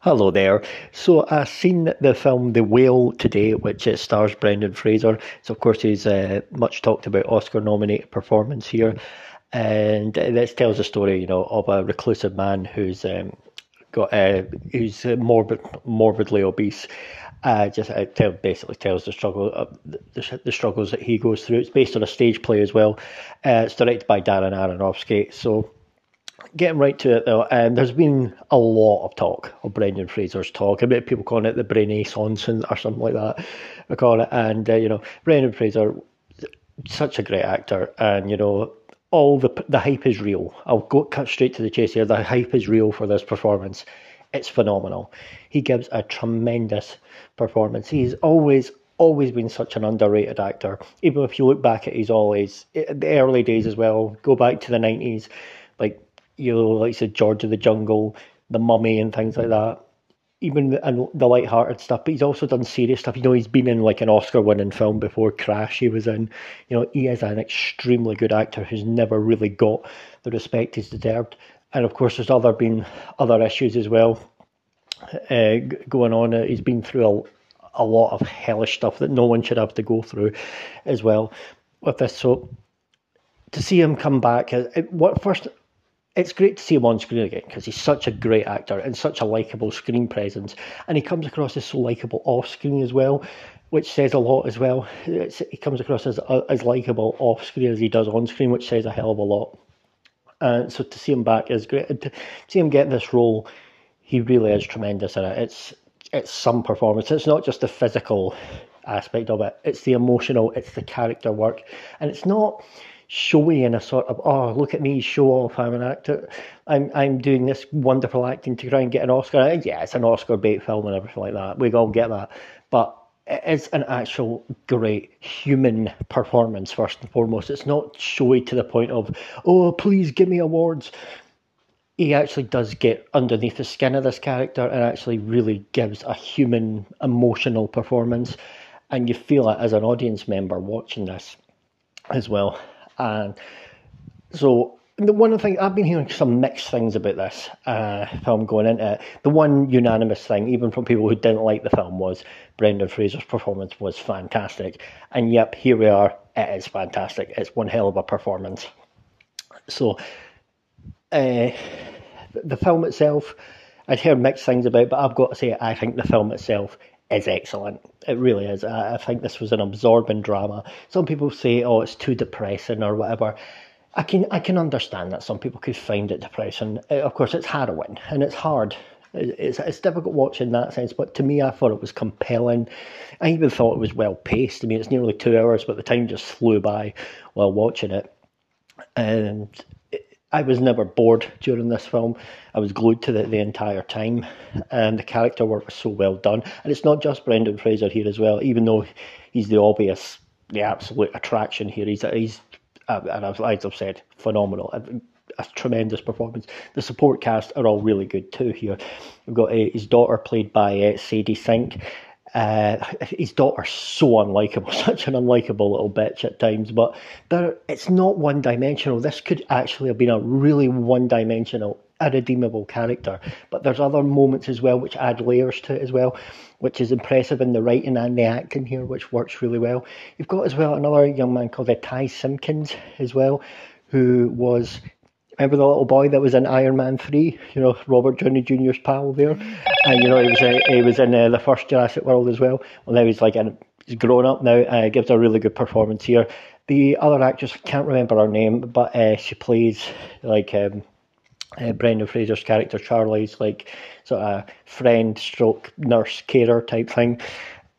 Hello there. So I've seen the film The Whale today, which stars Brendan Fraser. So of course he's a much talked about Oscar nominated performance here, and this tells the story, you know, of a reclusive man who's um, got uh, who's morbid, morbidly obese. Uh, just it tell, basically tells the struggle, uh, the, the, struggles that he goes through. It's based on a stage play as well. Uh, it's directed by Darren Aronofsky. So getting right to it though, um, there's been a lot of talk of Brendan Fraser's talk. I bet people calling it the Brenaissance or something like that. I call it, and uh, you know, Brendan Fraser, such a great actor, and you know, all the the hype is real. I'll go cut straight to the chase here. The hype is real for this performance. It's phenomenal. He gives a tremendous performance. He's always always been such an underrated actor. Even if you look back at his always the early days as well, go back to the nineties, you know, like I said, George of the Jungle, The Mummy, and things like that. Even and the light-hearted stuff, but he's also done serious stuff. You know, he's been in like an Oscar-winning film before, Crash. He was in. You know, he is an extremely good actor who's never really got the respect he's deserved. And of course, there's other been other issues as well uh, going on. Uh, he's been through a, a lot of hellish stuff that no one should have to go through, as well with this. So to see him come back, uh, it, what first it's great to see him on screen again because he's such a great actor and such a likable screen presence, and he comes across as so likable off screen as well, which says a lot as well. It's, he comes across as uh, as likable off screen as he does on screen, which says a hell of a lot. And so to see him back is great. And to see him get this role, he really is tremendous in it. It's it's some performance. It's not just the physical aspect of it. It's the emotional. It's the character work, and it's not showy in a sort of oh look at me show off I'm an actor. I'm I'm doing this wonderful acting to try and get an Oscar. Uh, yeah it's an Oscar bait film and everything like that. We all get that. But it's an actual great human performance first and foremost. It's not showy to the point of oh please give me awards. He actually does get underneath the skin of this character and actually really gives a human emotional performance. And you feel it as an audience member watching this as well and so the one thing I've been hearing some mixed things about this uh, film going into it. The one unanimous thing, even from people who didn't like the film, was Brendan Fraser's performance was fantastic. And yep, here we are. It is fantastic. It's one hell of a performance. So, uh, the film itself, I'd heard mixed things about, but I've got to say, I think the film itself is excellent. It really is. I, I think this was an absorbing drama. Some people say, "Oh, it's too depressing" or whatever. I can I can understand that some people could find it depressing. Uh, of course, it's harrowing and it's hard. It's it's difficult watching in that sense, but to me, I thought it was compelling. I even thought it was well paced. I mean, it's nearly two hours, but the time just flew by while watching it. And I was never bored during this film. I was glued to it the entire time, and the character work was so well done. And it's not just Brendan Fraser here as well, even though he's the obvious, the absolute attraction here. He's he's uh, and as I've said, phenomenal. A, a, tremendous performance. The support cast are all really good too. Here, we've got uh, his daughter played by uh, Sadie Sink. Uh, his daughter's so unlikable, such an unlikable little bitch at times, but there, it's not one dimensional. This could actually have been a really one dimensional, irredeemable character, but there's other moments as well which add layers to it as well, which is impressive in the writing and the acting here, which works really well. You've got as well another young man called Ty Simpkins as well, who was Remember the little boy that was in Iron Man three? You know, Robert Downey Jr.'s pal there, and you know he was uh, he was in uh, the first Jurassic World as well. Well, now he's like he's grown up now. Uh, gives a really good performance here. The other actress I can't remember her name, but uh, she plays like um, uh, Brendan Fraser's character Charlie's like sort of friend, stroke nurse, carer type thing.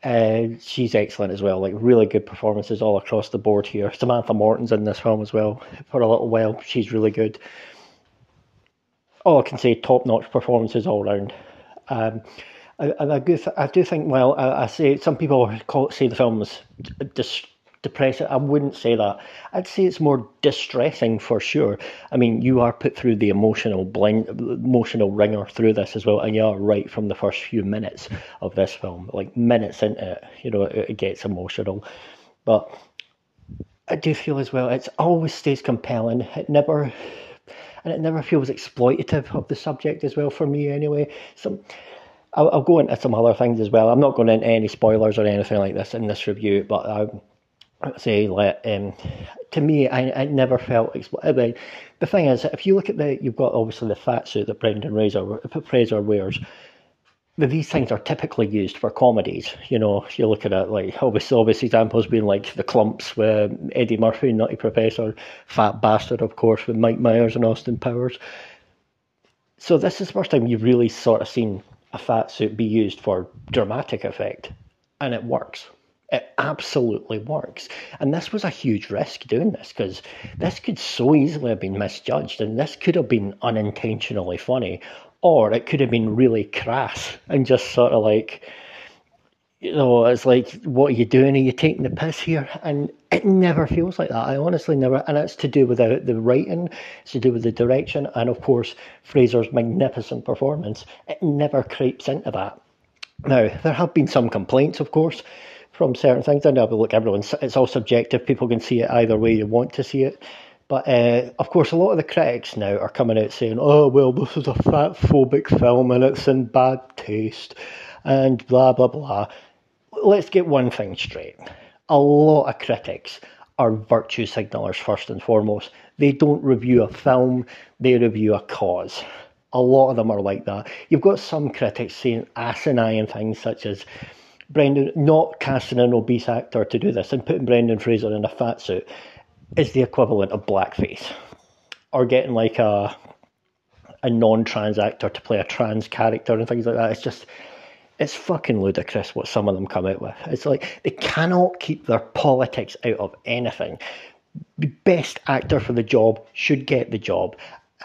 Uh, she's excellent as well. Like really good performances all across the board here. Samantha Morton's in this film as well for a little while. She's really good. All I can say, top notch performances all round. Um, I, do, I do think, well, I, I say some people call, say the film was just depressing. I wouldn't say that. I'd say it's more distressing for sure. I mean, you are put through the emotional blind, emotional wringer through this as well, and you are right from the first few minutes of this film, like minutes into it, you know, it, it gets emotional. But I do feel as well, it always stays compelling. It never, and it never feels exploitative of the subject as well for me anyway. Some I'll, I'll, go into some other things as well. I'm not going into any spoilers or anything like this in this review, but I would say like um, to me, I, I never felt. I mean, the thing is, if you look at the, you've got obviously the fat suit that Brendan Fraser, Fraser wears. These things are typically used for comedies. You know, if you look at like obviously, obvious examples being like the Klumps with Eddie Murphy, Nutty Professor, Fat Bastard, of course, with Mike Myers and Austin Powers. So this is the first time you've really sort of seen a fat suit be used for dramatic effect, and it works. It absolutely works. And this was a huge risk doing this because this could so easily have been misjudged and this could have been unintentionally funny or it could have been really crass and just sort of like, you know, it's like, what are you doing? Are you taking the piss here? And it never feels like that. I honestly never, and it's to do with the, the writing, it's to do with the direction, and of course, Fraser's magnificent performance. It never creeps into that. Now, there have been some complaints, of course, from certain things. But look, everyone's it's all subjective. People can see it either way you want to see it. But uh, of course, a lot of the critics now are coming out saying, "Oh well, this is a fat phobic film and it's in bad taste," and blah blah blah. Let's get one thing straight: a lot of critics are virtue signalers first and foremost. They don't review a film; they review a cause. A lot of them are like that. You've got some critics saying asinine things such as Brendan not casting an obese actor to do this and putting Brendan Fraser in a fat suit is the equivalent of blackface, or getting like a a non-trans actor to play a trans character and things like that. It's just it's fucking ludicrous what some of them come out with. It's like they cannot keep their politics out of anything. The best actor for the job should get the job,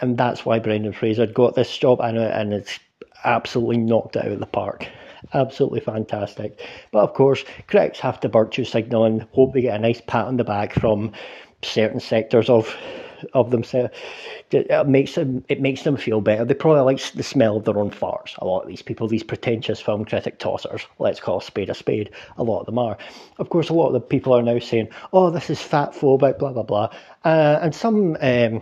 and that's why Brendan Fraser got this job, and and it's absolutely knocked it out of the park absolutely fantastic. But of course, critics have to virtue signal and hope they get a nice pat on the back from certain sectors of of themselves. It makes them it makes them feel better. They probably like the smell of their own farts. A lot of these people, these pretentious film critic tossers, let's call a spade a spade. A lot of them are. Of course, a lot of the people are now saying, "Oh, this is fat phobic," blah blah blah, uh, and some. Um,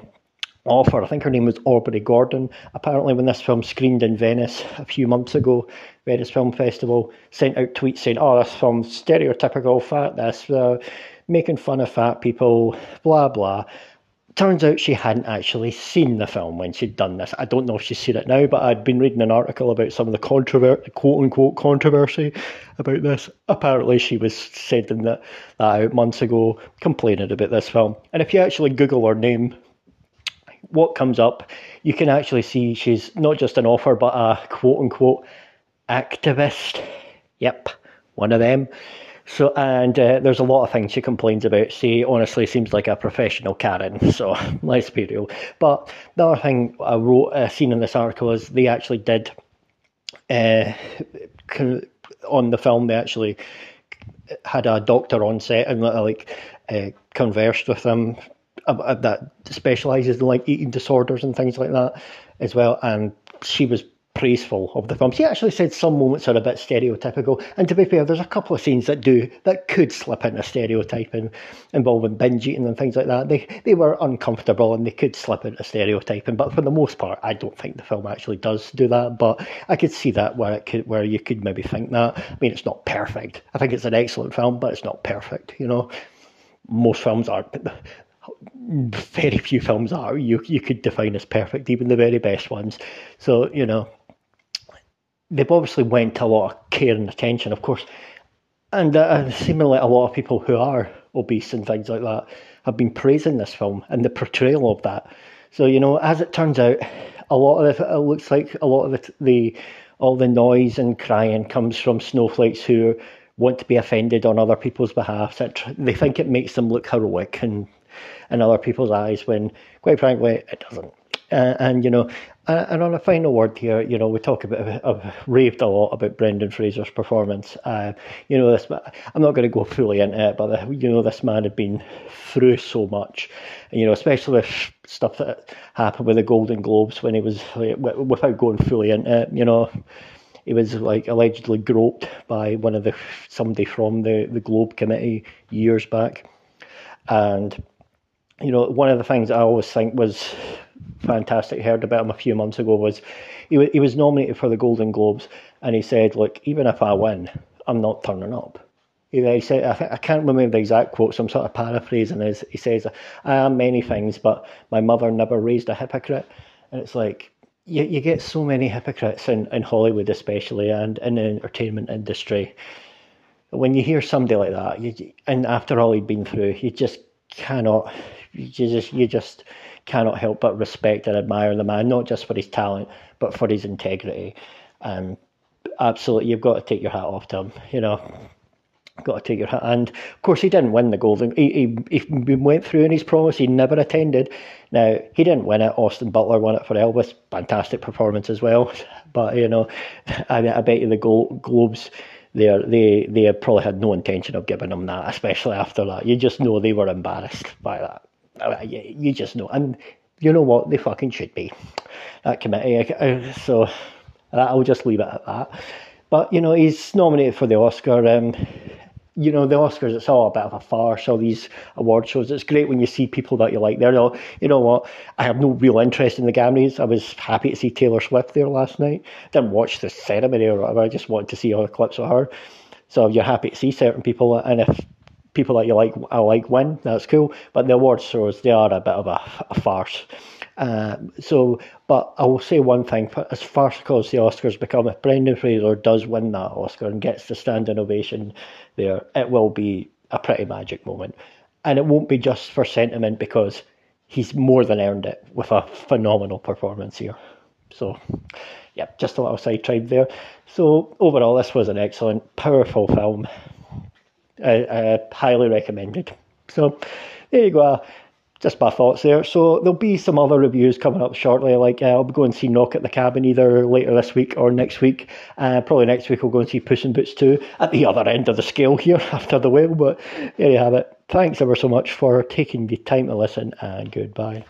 author, I think her name was Aubrey Gordon. Apparently, when this film screened in Venice a few months ago, Venice Film Festival sent out tweets saying, "Oh, this film's stereotypical fat. This uh, making fun of fat people, blah blah." Turns out she hadn't actually seen the film when she'd done this. I don't know if she's seen it now, but I'd been reading an article about some of the controversy, quote unquote controversy about this. Apparently, she was sending that, that out months ago, complaining about this film. And if you actually Google her name, what comes up, you can actually see she's not just an author, but a quote unquote activist. Yep, one of them. So, and uh, there's a lot of things she complains about. She honestly seems like a professional Karen. So, let's be real. But the other thing I wrote, uh, seen in this article is they actually did, uh, on the film, they actually had a doctor on set and like uh, conversed with them uh, that specialises in like eating disorders and things like that as well. And she was praiseful of the film. She actually said some moments are a bit stereotypical, and to be fair, there's a couple of scenes that do that could slip into stereotyping involving binge eating and things like that. They they were uncomfortable and they could slip into stereotyping, but for the most part, I don't think the film actually does do that. But I could see that where it could where you could maybe think that. I mean, it's not perfect. I think it's an excellent film, but it's not perfect. You know, most films are very few films are you you could define as perfect, even the very best ones. So you know, they've obviously went to a lot of care and attention, of course, and uh, seemingly a lot of people who are obese and things like that have been praising this film and the portrayal of that. So you know, as it turns out, a lot of it, it looks like a lot of the, the all the noise and crying comes from snowflakes who want to be offended on other people's behalf. They think it makes them look heroic and in other people's eyes when, quite frankly, it doesn't. Uh, and you know, uh, and on a final word here, you know, we talk about, I've raved a lot about Brendan Fraser's performance. Uh, you know, this, I'm not going to go fully into it, but the, you know, this man had been through so much, you know, especially with stuff that happened with the Golden Globes when he was, like, without going fully into it, you know, he was like allegedly groped by one of the somebody from the the Globe Committee years back, and you know, one of the things I always think was fantastic. Heard about him a few months ago was he was, he was nominated for the Golden Globes, and he said, "Look, even if I win, I'm not turning up." He said, I, I can't remember the exact quote, so I'm sort of paraphrasing. Is he says, "I am many things, but my mother never raised a hypocrite," and it's like you, you get so many hypocrites in, in Hollywood, especially, and in the entertainment industry. When you hear somebody like that, you, and after all he'd been through, you just cannot, you just, you just cannot help but respect and admire the man, not just for his talent, but for his integrity. And absolutely, you've got to take your hat off to him. You know, got to take your hat. And of course, he didn't win the Golden. He, he, he went through in his promise. He never attended. Now he didn't win it. Austin Butler won it for Elvis. Fantastic performance as well. But you know, I, I bet you the Globes. They they they probably had no intention of giving him that, especially after that. You just know they were embarrassed by that. Uh, you just know, and you know what? They fucking should be. That committee. So I'll just leave it at that. But you know, he's nominated for the Oscar. Um, you know, the Oscars, it's all a bit of a farce, all these award shows. It's great when you see people that you like there. You you know what? I have no real interest in the Grammys. I was happy to see Taylor Swift there last night. Didn't watch the ceremony or whatever. I just wanted to see all the clips of her. So you're happy to see certain people. And if people that you like, I like win, that's cool. But the award shows, they are a bit of a, a farce. Um, so, but I will say one thing: as farcical as the Oscars become, if Brendan Fraser does win that Oscar and gets the standing ovation there, it will be a pretty magic moment, and it won't be just for sentiment because he's more than earned it with a phenomenal performance here. So, yeah, just a little sidetrack there. So overall, this was an excellent, powerful film. I highly recommended. So there you go just my thoughts there. So there'll be some other reviews coming up shortly. Like uh, I'll be going to see Knock at the Cabin either later this week or next week. Uh, probably next week I'll go and see Puss in Boots 2 at the other end of the scale here after the whale. But there you have it. Thanks ever so much for taking the time to listen and goodbye.